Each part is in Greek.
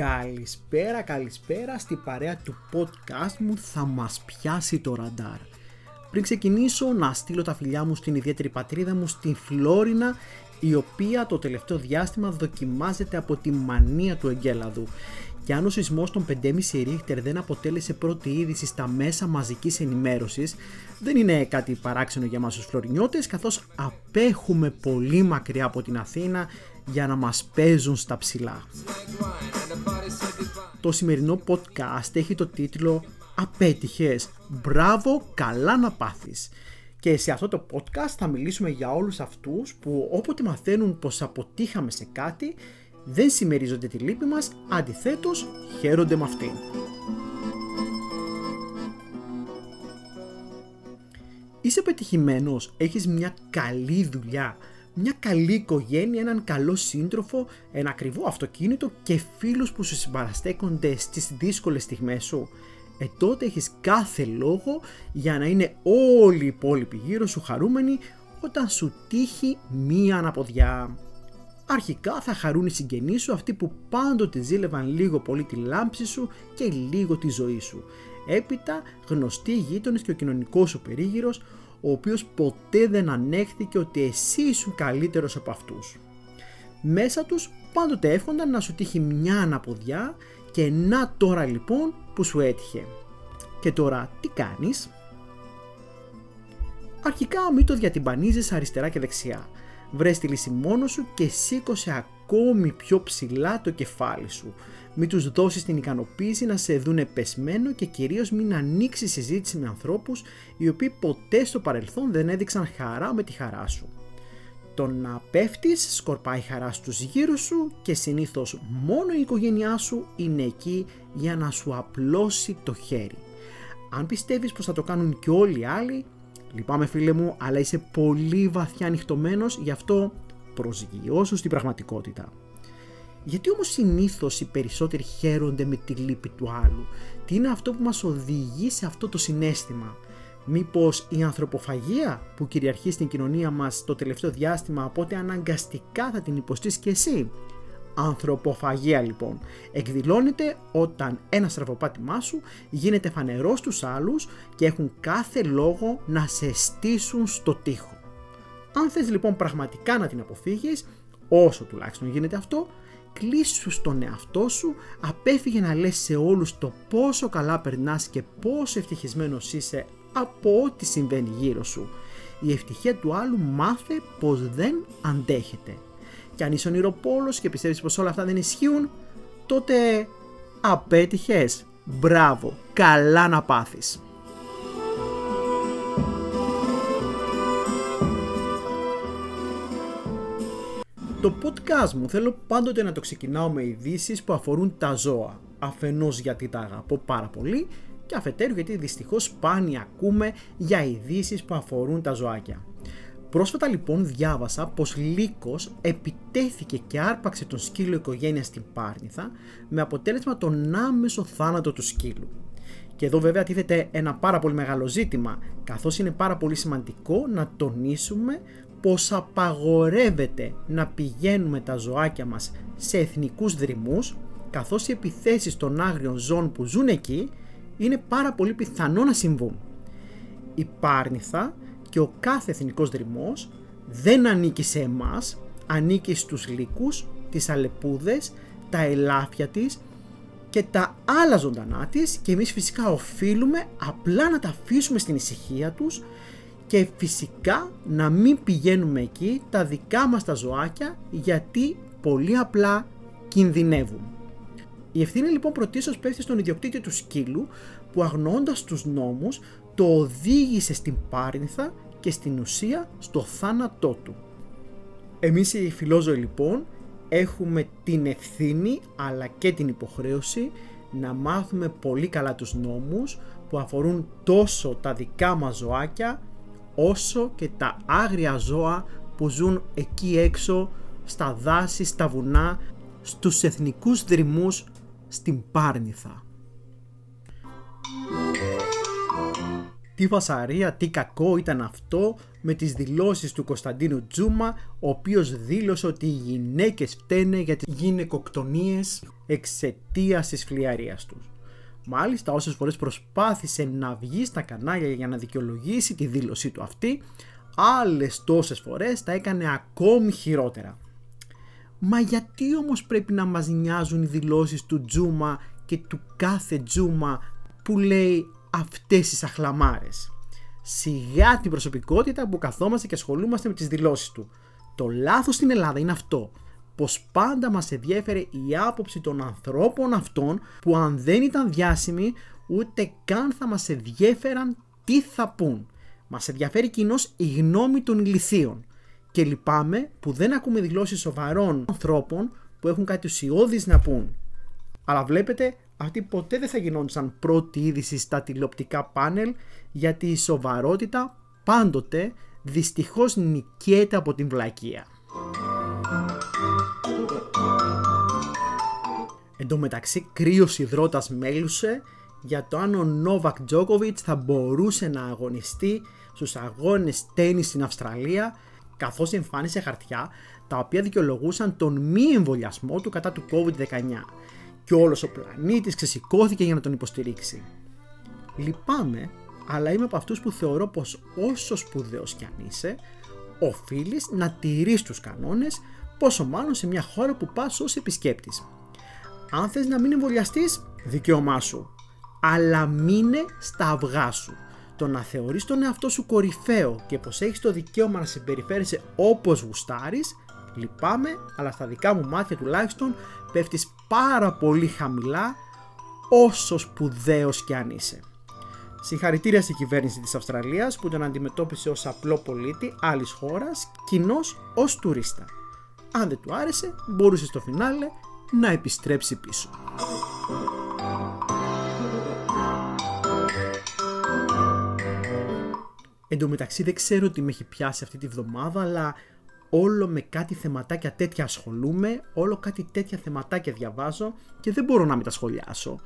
Καλησπέρα, καλησπέρα στη παρέα του podcast μου θα μας πιάσει το ραντάρ. Πριν ξεκινήσω να στείλω τα φιλιά μου στην ιδιαίτερη πατρίδα μου στην Φλόρινα η οποία το τελευταίο διάστημα δοκιμάζεται από τη μανία του εγκέλαδου. Και αν ο σεισμός των 5,5 ρίχτερ δεν αποτέλεσε πρώτη είδηση στα μέσα μαζικής ενημέρωσης, δεν είναι κάτι παράξενο για μας τους φλωρινιώτες, καθώς απέχουμε πολύ μακριά από την Αθήνα για να μας παίζουν στα ψηλά. Το σημερινό podcast έχει το τίτλο «Απέτυχες, μπράβο, καλά να πάθεις». Και σε αυτό το podcast θα μιλήσουμε για όλους αυτούς που όποτε μαθαίνουν πως αποτύχαμε σε κάτι δεν συμμερίζονται τη λύπη μας, αντιθέτως χαίρονται με αυτήν. Είσαι πετυχημένος, έχεις μια καλή δουλειά, μια καλή οικογένεια, έναν καλό σύντροφο, ένα ακριβό αυτοκίνητο και φίλους που σου συμπαραστέκονται στις δύσκολες στιγμές σου. Ε τότε έχεις κάθε λόγο για να είναι όλοι οι υπόλοιποι γύρω σου χαρούμενοι όταν σου τύχει μία αναποδιά. Αρχικά θα χαρούν οι συγγενείς σου αυτοί που πάντοτε ζήλευαν λίγο πολύ τη λάμψη σου και λίγο τη ζωή σου. Έπειτα γνωστοί γείτονες και ο κοινωνικός σου περίγυρος ο οποίος ποτέ δεν ανέχθηκε ότι εσύ ήσουν καλύτερος από αυτούς. Μέσα τους πάντοτε εύχονταν να σου τύχει μια αναποδιά και να τώρα λοιπόν που σου έτυχε. Και τώρα τι κάνεις; Αρχικά μην το διατυμπανίζεις αριστερά και δεξιά. Βρες τη λύση μόνος σου και σήκωσε ακόμη πιο ψηλά το κεφάλι σου. Μην τους δώσεις την ικανοποίηση να σε δούνε πεσμένο και κυρίως μην ανοίξει συζήτηση με ανθρώπους οι οποίοι ποτέ στο παρελθόν δεν έδειξαν χαρά με τη χαρά σου. Το να πέφτεις σκορπάει χαρά στους γύρω σου και συνήθως μόνο η οικογένειά σου είναι εκεί για να σου απλώσει το χέρι. Αν πιστεύεις πως θα το κάνουν και όλοι οι άλλοι, λυπάμαι φίλε μου, αλλά είσαι πολύ βαθιά ανοιχτωμένος, γι' αυτό προσγειώσου στην πραγματικότητα. Γιατί όμως συνήθως οι περισσότεροι χαίρονται με τη λύπη του άλλου; Τι είναι αυτό που μας οδηγεί σε αυτό το συνέστημα; Μήπως η ανθρωποφαγία που κυριαρχεί στην κοινωνία μας το τελευταίο διάστημα οπότε αναγκαστικά θα την υποστείς και εσύ; Ανθρωποφαγία λοιπόν εκδηλώνεται όταν ένας στραβοπάτημά σου γίνεται φανερός στους άλλους και έχουν κάθε λόγο να σε στήσουν στο τοίχο. Αν θες λοιπόν πραγματικά να την αποφύγεις, όσο τουλάχιστον γίνεται αυτό, κλείσου στον εαυτό σου, απέφυγε να λες σε όλους το πόσο καλά περνάς και πόσο ευτυχισμένος είσαι από ό,τι συμβαίνει γύρω σου. Η ευτυχία του άλλου μάθε πως δεν αντέχεται. Και αν είσαι ονειροπόλος και πιστεύεις πως όλα αυτά δεν ισχύουν, τότε απέτυχες. Μπράβο, καλά να πάθεις. Το podcast μου θέλω πάντοτε να το ξεκινάω με ειδήσεις που αφορούν τα ζώα. Αφενός γιατί τα αγαπώ πάρα πολύ και αφετέρου γιατί δυστυχώς σπάνια ακούμε για ειδήσεις που αφορούν τα ζωάκια. Πρόσφατα λοιπόν διάβασα πως Λύκος επιτέθηκε και άρπαξε τον σκύλο οικογένειας στην Πάρνηθα με αποτέλεσμα τον άμεσο θάνατο του σκύλου. Και εδώ βέβαια τίθεται ένα πάρα πολύ μεγάλο ζήτημα καθώς είναι πάρα πολύ σημαντικό να τονίσουμε πως απαγορεύεται να πηγαίνουμε τα ζωάκια μας σε εθνικούς δρυμούς καθώς οι επιθέσεις των άγριων ζώων που ζουν εκεί είναι πάρα πολύ πιθανό να συμβούν. Η Πάρνηθα και ο κάθε εθνικός δρυμός δεν ανήκει σε εμάς, ανήκει στους λύκους, τις αλεπούδες, τα ελάφια της και τα άλλα ζωντανά της και εμείς φυσικά οφείλουμε απλά να τα αφήσουμε στην ησυχία τους και φυσικά να μην πηγαίνουμε εκεί τα δικά μας τα ζωάκια γιατί πολύ απλά κινδυνεύουν. Η ευθύνη λοιπόν πρωτίστως πέφτει στον ιδιοκτήτη του σκύλου που αγνοώντας τους νόμους το οδήγησε στην πάρνηθα και στην ουσία στο θάνατό του. Εμείς οι φιλόζωοι λοιπόν έχουμε την ευθύνη αλλά και την υποχρέωση να μάθουμε πολύ καλά τους νόμους που αφορούν τόσο τα δικά μας ζωάκια όσο και τα άγρια ζώα που ζουν εκεί έξω στα δάση, στα βουνά, στους εθνικούς δρυμούς στην Πάρνηθα. Τι βασαρία, τι κακό ήταν αυτό με τις δηλώσεις του Κωνσταντίνου Τζούμα, ο οποίος δήλωσε ότι οι γυναίκες φταίνε για τις γυναικοκτονίες εξαιτίας της φλιαρίας τους. Μάλιστα όσες φορές προσπάθησε να βγει στα κανάλια για να δικαιολογήσει τη δήλωσή του αυτή, άλλες τόσες φορές τα έκανε ακόμη χειρότερα. Μα γιατί όμως πρέπει να μας νοιάζουν οι δηλώσεις του Τζούμα και του κάθε Τζούμα που λέει αυτές τις αχλαμάρες; Σιγά την προσωπικότητα που καθόμαστε και ασχολούμαστε με τις δηλώσεις του. Το λάθος στην Ελλάδα είναι αυτό. Πως πάντα μας ενδιέφερε η άποψη των ανθρώπων αυτών που αν δεν ήταν διάσημοι ούτε καν θα μας ενδιέφεραν τι θα πούν. Μας ενδιαφέρει κοινώς η γνώμη των ηλιθείων. Και λυπάμαι που δεν ακούμε δηλώσεις σοβαρών ανθρώπων που έχουν κάτι ουσιώδης να πούν. Αλλά βλέπετε αυτοί ποτέ δεν θα γινόντουσαν πρώτη είδηση στα τηλεοπτικά πάνελ γιατί η σοβαρότητα πάντοτε δυστυχώς νικιέται από την βλακεία. Εν τω μεταξύ κρύος υδρότας μέλουσε για το αν ο Νόβακ Τζόκοβιτς θα μπορούσε να αγωνιστεί στους αγώνες τέννις στην Αυστραλία καθώς εμφάνισε χαρτιά τα οποία δικαιολογούσαν τον μη εμβολιασμό του κατά του COVID-19 και όλος ο πλανήτης ξεσηκώθηκε για να τον υποστηρίξει. Λυπάμαι, αλλά είμαι από αυτούς που θεωρώ πως όσο σπουδαίος κι αν είσαι, οφείλεις να τηρείς τους κανόνες, πόσο μάλλον σε μια χώρα που πας ως επισκέπτης. Αν θες να μην εμβολιαστείς, δικαίωμά σου. Αλλά μείνε στα αυγά σου. Το να θεωρείς τον εαυτό σου κορυφαίο και πως έχεις το δικαίωμα να συμπεριφέρεσαι όπως γουστάρεις, λυπάμαι, αλλά στα δικά μου μάτια τουλάχιστον πέφτεις πάρα πολύ χαμηλά όσο σπουδαίος και αν είσαι. Συγχαρητήρια στην κυβέρνηση της Αυστραλίας που τον αντιμετώπισε ως απλό πολίτη άλλης χώρας, κοινώ ως τουρίστα. Αν δεν του άρεσε, μπορούσε στο φινάλε να επιστρέψει πίσω. Εν τω μεταξύ δεν ξέρω τι με έχει πιάσει αυτή τη βδομάδα, αλλά όλο με κάτι θεματάκια τέτοια ασχολούμαι, όλο κάτι τέτοια θεματάκια διαβάζω και δεν μπορώ να μην τα σχολιάσω.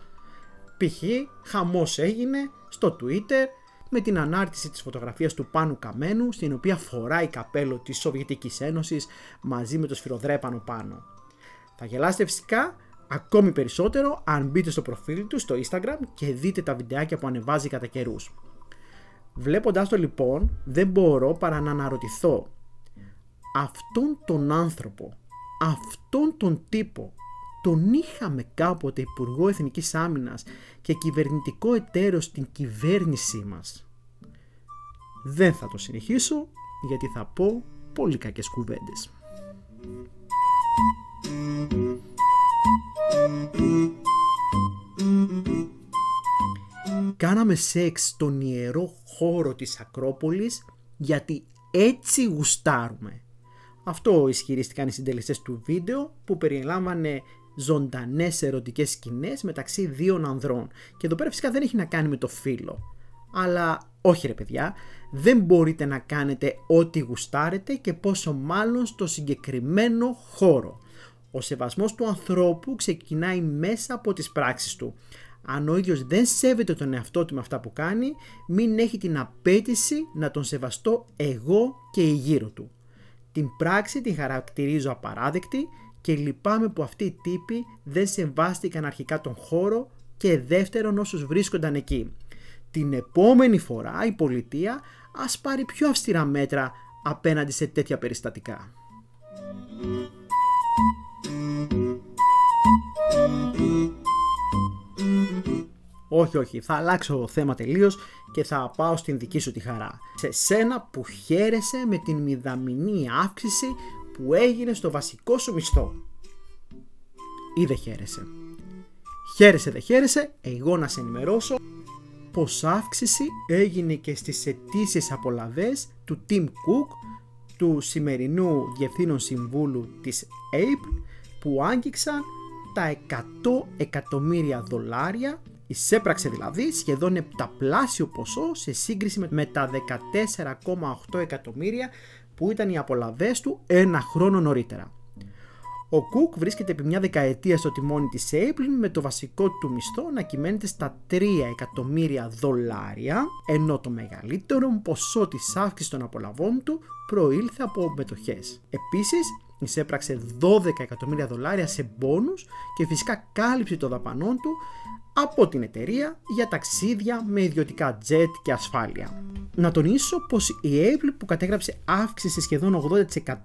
Π.χ. χαμός έγινε στο Twitter με την ανάρτηση της φωτογραφίας του Πάνου Καμένου στην οποία φοράει καπέλο της Σοβιετικής Ένωσης μαζί με το σφυροδρέπανο πάνω. Θα γελάσετε φυσικά ακόμη περισσότερο αν μπείτε στο προφίλ του στο Instagram και δείτε τα βιντεάκια που ανεβάζει κατά καιρούς. Βλέποντάς το λοιπόν δεν μπορώ παρά να αναρωτηθώ αυτόν τον άνθρωπο, αυτόν τον τύπο τον είχαμε κάποτε Υπουργό Εθνικής Άμυνας και κυβερνητικό εταίρο στην κυβέρνησή μας; Δεν θα το συνεχίσω γιατί θα πω πολύ κακές κουβέντες. Κάναμε σεξ στον ιερό χώρο της Ακρόπολης γιατί έτσι γουστάρουμε. Αυτό ισχυρίστηκαν οι συντελεστές του βίντεο που περιλάμβανε ζωντανές ερωτικές σκηνές μεταξύ δύο ανδρών. Και εδώ πέρα φυσικά δεν έχει να κάνει με το φίλο. Αλλά όχι ρε παιδιά, δεν μπορείτε να κάνετε ό,τι γουστάρετε και πόσο μάλλον στο συγκεκριμένο χώρο. Ο σεβασμός του ανθρώπου ξεκινάει μέσα από τις πράξεις του. Αν ο ίδιος δεν σέβεται τον εαυτό του με αυτά που κάνει, μην έχει την απέτηση να τον σεβαστώ εγώ και η γύρω του. Την πράξη την χαρακτηρίζω απαράδεκτη και λυπάμαι που αυτοί οι τύποι δεν σεβάστηκαν αρχικά τον χώρο και δεύτερον όσους βρίσκονταν εκεί. Την επόμενη φορά η πολιτεία ας πάρει πιο αυστηρά μέτρα απέναντι σε τέτοια περιστατικά. Όχι, όχι, θα αλλάξω θέμα τελείως και θα πάω στην δική σου τη χαρά. Σε σένα που χαίρεσαι με την μηδαμινή αύξηση που έγινε στο βασικό σου μισθό. Ή δεν χαίρεσαι. Χαίρεσαι δεν χαίρεσαι, εγώ να σε ενημερώσω πως αύξηση έγινε και στις αιτήσεις απολαβές του Tim Cook, του σημερινού Διευθύνων Συμβούλου της APE, που άγγιξαν τα 100 εκατομμύρια δολάρια Εισέπραξε δηλαδή σχεδόν επταπλάσιο ποσό σε σύγκριση με τα 14,8 εκατομμύρια που ήταν οι απολαβές του ένα χρόνο νωρίτερα. Ο Κουκ βρίσκεται επί μια δεκαετία στο τιμόνι της Apple με το βασικό του μισθό να κυμαίνεται στα 3 εκατομμύρια δολάρια ενώ το μεγαλύτερο ποσό της αύξησης των απολαβών του προήλθε από μετοχές. Επίσης εισέπραξε 12 εκατομμύρια δολάρια σε μπόνους και φυσικά κάλυψε το δαπανών του από την εταιρεία για ταξίδια με ιδιωτικά jet και ασφάλεια. Να τονίσω πως η Apple που κατέγραψε αύξηση σχεδόν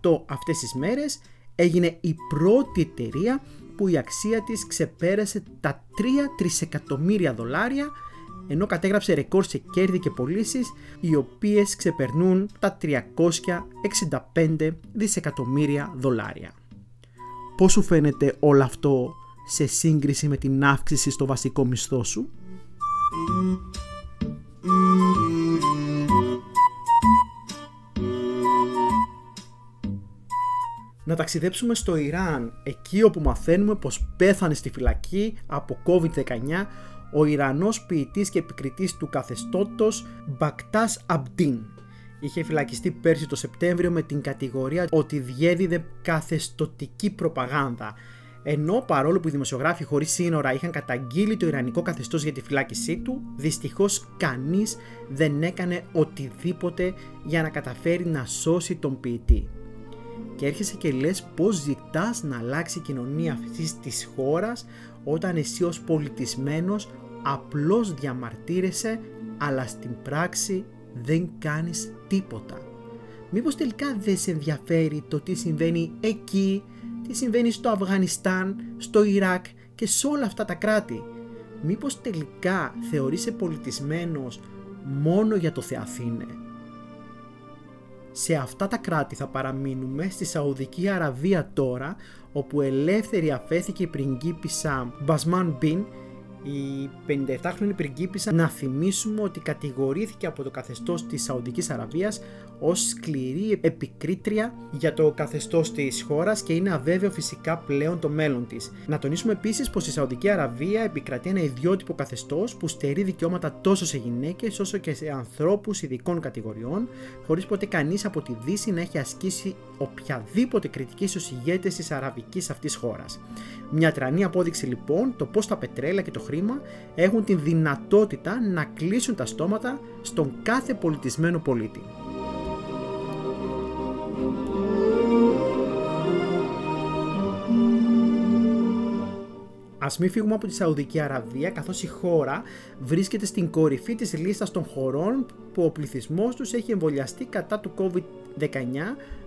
80% αυτές τις μέρες έγινε η πρώτη εταιρεία που η αξία της ξεπέρασε τα 3 τρισεκατομμύρια δολάρια ενώ κατέγραψε ρεκόρ σε κέρδη και πωλήσεις οι οποίες ξεπερνούν τα 365 δισεκατομμύρια δολάρια. Πώς σου φαίνεται όλο αυτό σε σύγκριση με την αύξηση στο βασικό μισθό σου; να ταξιδέψουμε στο Ιράν, εκεί όπου μαθαίνουμε πως πέθανε στη φυλακή από COVID-19 ο Ιρανός ποιητής και επικριτής του καθεστώτος Μπακτάς Αμπτίν. Είχε φυλακιστεί πέρσι το Σεπτέμβριο με την κατηγορία ότι διέδιδε καθεστοτική προπαγάνδα. Ενώ παρόλο που οι δημοσιογράφοι χωρίς σύνορα είχαν καταγγείλει το Ιρανικό καθεστώς για τη φυλάκισή του, δυστυχώς κανείς δεν έκανε οτιδήποτε για να καταφέρει να σώσει τον ποιητή και έρχεσαι και λες πως ζητάς να αλλάξει η κοινωνία αυτής της χώρας όταν εσύ ως πολιτισμένος απλώς διαμαρτύρεσαι αλλά στην πράξη δεν κάνεις τίποτα. Μήπως τελικά δεν σε ενδιαφέρει το τι συμβαίνει εκεί, τι συμβαίνει στο Αφγανιστάν, στο Ιράκ και σε όλα αυτά τα κράτη; Μήπως τελικά θεωρείσαι πολιτισμένος μόνο για το Θεαθήνε; Σε αυτά τα κράτη θα παραμείνουμε στη Σαουδική Αραβία τώρα όπου ελεύθερη αφέθηκε η πριγκίπισσα Μπασμάν Μπιν. Η 57χρονη πριγκίπισσα να θυμίσουμε ότι κατηγορήθηκε από το καθεστώς της Σαουδικής Αραβίας ως σκληρή επικρίτρια για το καθεστώς της χώρας και είναι αβέβαιο φυσικά πλέον το μέλλον της. Να τονίσουμε επίσης πως η Σαουδική Αραβία επικρατεί ένα ιδιότυπο καθεστώς που στερεί δικαιώματα τόσο σε γυναίκες όσο και σε ανθρώπους ειδικών κατηγοριών χωρίς ποτέ κανείς από τη Δύση να έχει ασκήσει οποιαδήποτε κριτική στους ηγέτες της αραβικής αυτής χώρας. Μια τρανή απόδειξη λοιπόν το πως τα πετρέλα και το χρήμα έχουν την δυνατότητα να κλείσουν τα στόματα στον κάθε πολιτισμένο πολίτη. Ας μην φύγουμε από τη Σαουδική Αραβία καθώς η χώρα βρίσκεται στην κορυφή της λίστας των χωρών που ο πληθυσμός τους έχει εμβολιαστεί κατά του COVID-19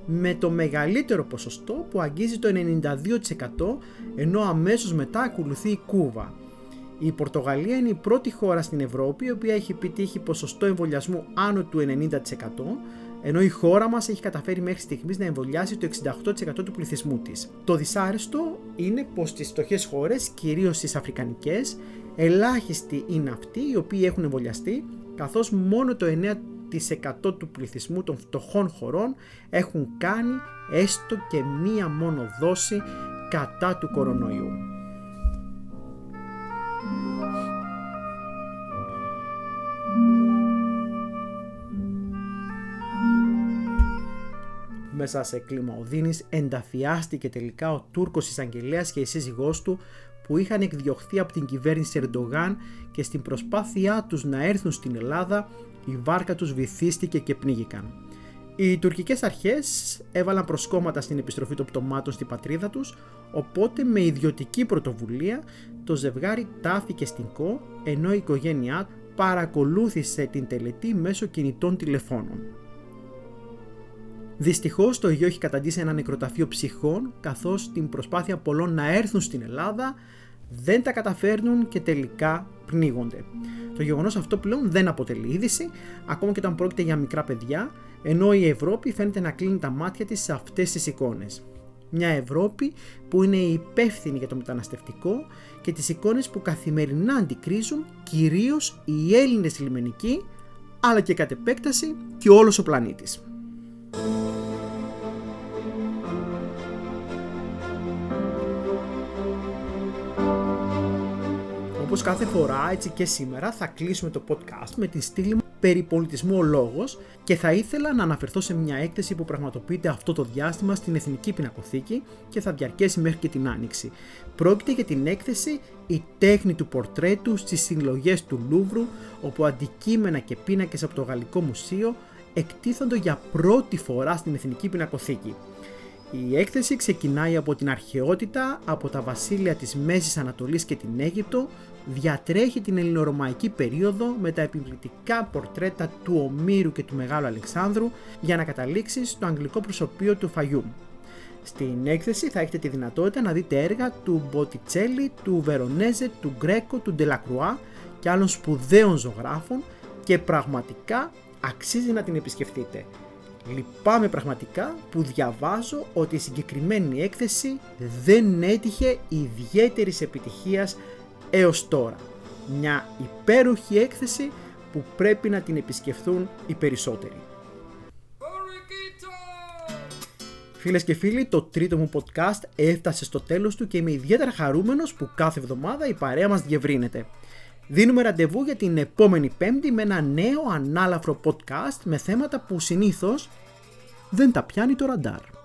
με το μεγαλύτερο ποσοστό που αγγίζει το 92% ενώ αμέσως μετά ακολουθεί η Κούβα. Η Πορτογαλία είναι η πρώτη χώρα στην Ευρώπη η οποία έχει επιτύχει ποσοστό εμβολιασμού άνω του 90% ενώ η χώρα μας έχει καταφέρει μέχρι στιγμής να εμβολιάσει το 68% του πληθυσμού της. Το δυσάρεστο είναι πως στις φτωχές χώρες, κυρίως στις αφρικανικές, ελάχιστοι είναι αυτοί οι οποίοι έχουν εμβολιαστεί, καθώς μόνο το 9% του πληθυσμού των φτωχών χωρών έχουν κάνει έστω και μία μόνο δόση κατά του κορονοϊού. Μέσα σε κλίμα οδύνης ενταφιάστηκε τελικά ο Τούρκος εισαγγελέας και η σύζυγός του που είχαν εκδιωχθεί από την κυβέρνηση Ερντογάν και στην προσπάθειά τους να έρθουν στην Ελλάδα η βάρκα τους βυθίστηκε και πνίγηκαν. Οι τουρκικές αρχές έβαλαν προσκόμματα στην επιστροφή των πτωμάτων στην πατρίδα τους, οπότε με ιδιωτική πρωτοβουλία το ζευγάρι τάφηκε στην ΚΟ, ενώ η οικογένειά παρακολούθησε την τελετή μέσω κινητών τηλεφώνων. Δυστυχώς το Αιγαίο έχει καταντήσει ένα νεκροταφείο ψυχών, καθώς την προσπάθεια πολλών να έρθουν στην Ελλάδα δεν τα καταφέρνουν και τελικά πνίγονται. Το γεγονός αυτό πλέον δεν αποτελεί είδηση, ακόμα και όταν πρόκειται για μικρά παιδιά, ενώ η Ευρώπη φαίνεται να κλείνει τα μάτια της σε αυτές τις εικόνες. Μια Ευρώπη που είναι υπεύθυνη για το μεταναστευτικό και τις εικόνες που καθημερινά αντικρίζουν κυρίως οι Έλληνες λιμενικοί, αλλά και κατ' επέκταση και όλος ο πλανήτης. Όπως κάθε φορά, έτσι και σήμερα, θα κλείσουμε το podcast με τη στήλη μου περί πολιτισμού ο λόγος και θα ήθελα να αναφερθώ σε μια έκθεση που πραγματοποιείται αυτό το διάστημα στην Εθνική Πινακοθήκη και θα διαρκέσει μέχρι και την Άνοιξη. Πρόκειται για την έκθεση «Η τέχνη του πορτρέτου στις συλλογές του Λούβρου» όπου αντικείμενα και πίνακες από το Γαλλικό Μουσείο εκτίθονται για πρώτη φορά στην Εθνική Πινακοθήκη. Η έκθεση ξεκινάει από την αρχαιότητα, από τα βασίλεια της Μέσης Ανατολής και την Αίγυπτο, διατρέχει την ελληνορωμαϊκή περίοδο με τα επιβλητικά πορτρέτα του Ομήρου και του Μεγάλου Αλεξάνδρου για να καταλήξει στο αγγλικό προσωπείο του Φαγιούμ. Στην έκθεση θα έχετε τη δυνατότητα να δείτε έργα του Μποτιτσέλη, του Βερονέζε, του Γκρέκο, του Ντελακρουά και άλλων σπουδαίων ζωγράφων και πραγματικά αξίζει να την επισκεφτείτε. Λυπάμαι πραγματικά που διαβάζω ότι η συγκεκριμένη έκθεση δεν έτυχε ιδιαίτερης επιτυχίας έως τώρα. Μια υπέροχη έκθεση που πρέπει να την επισκεφθούν οι περισσότεροι. Φίλες και φίλοι, το τρίτο μου podcast έφτασε στο τέλος του και είμαι ιδιαίτερα χαρούμενος που κάθε εβδομάδα η παρέα μας διευρύνεται. Δίνουμε ραντεβού για την επόμενη πέμπτη με ένα νέο ανάλαφρο podcast με θέματα που συνήθως δεν τα πιάνει το ραντάρ.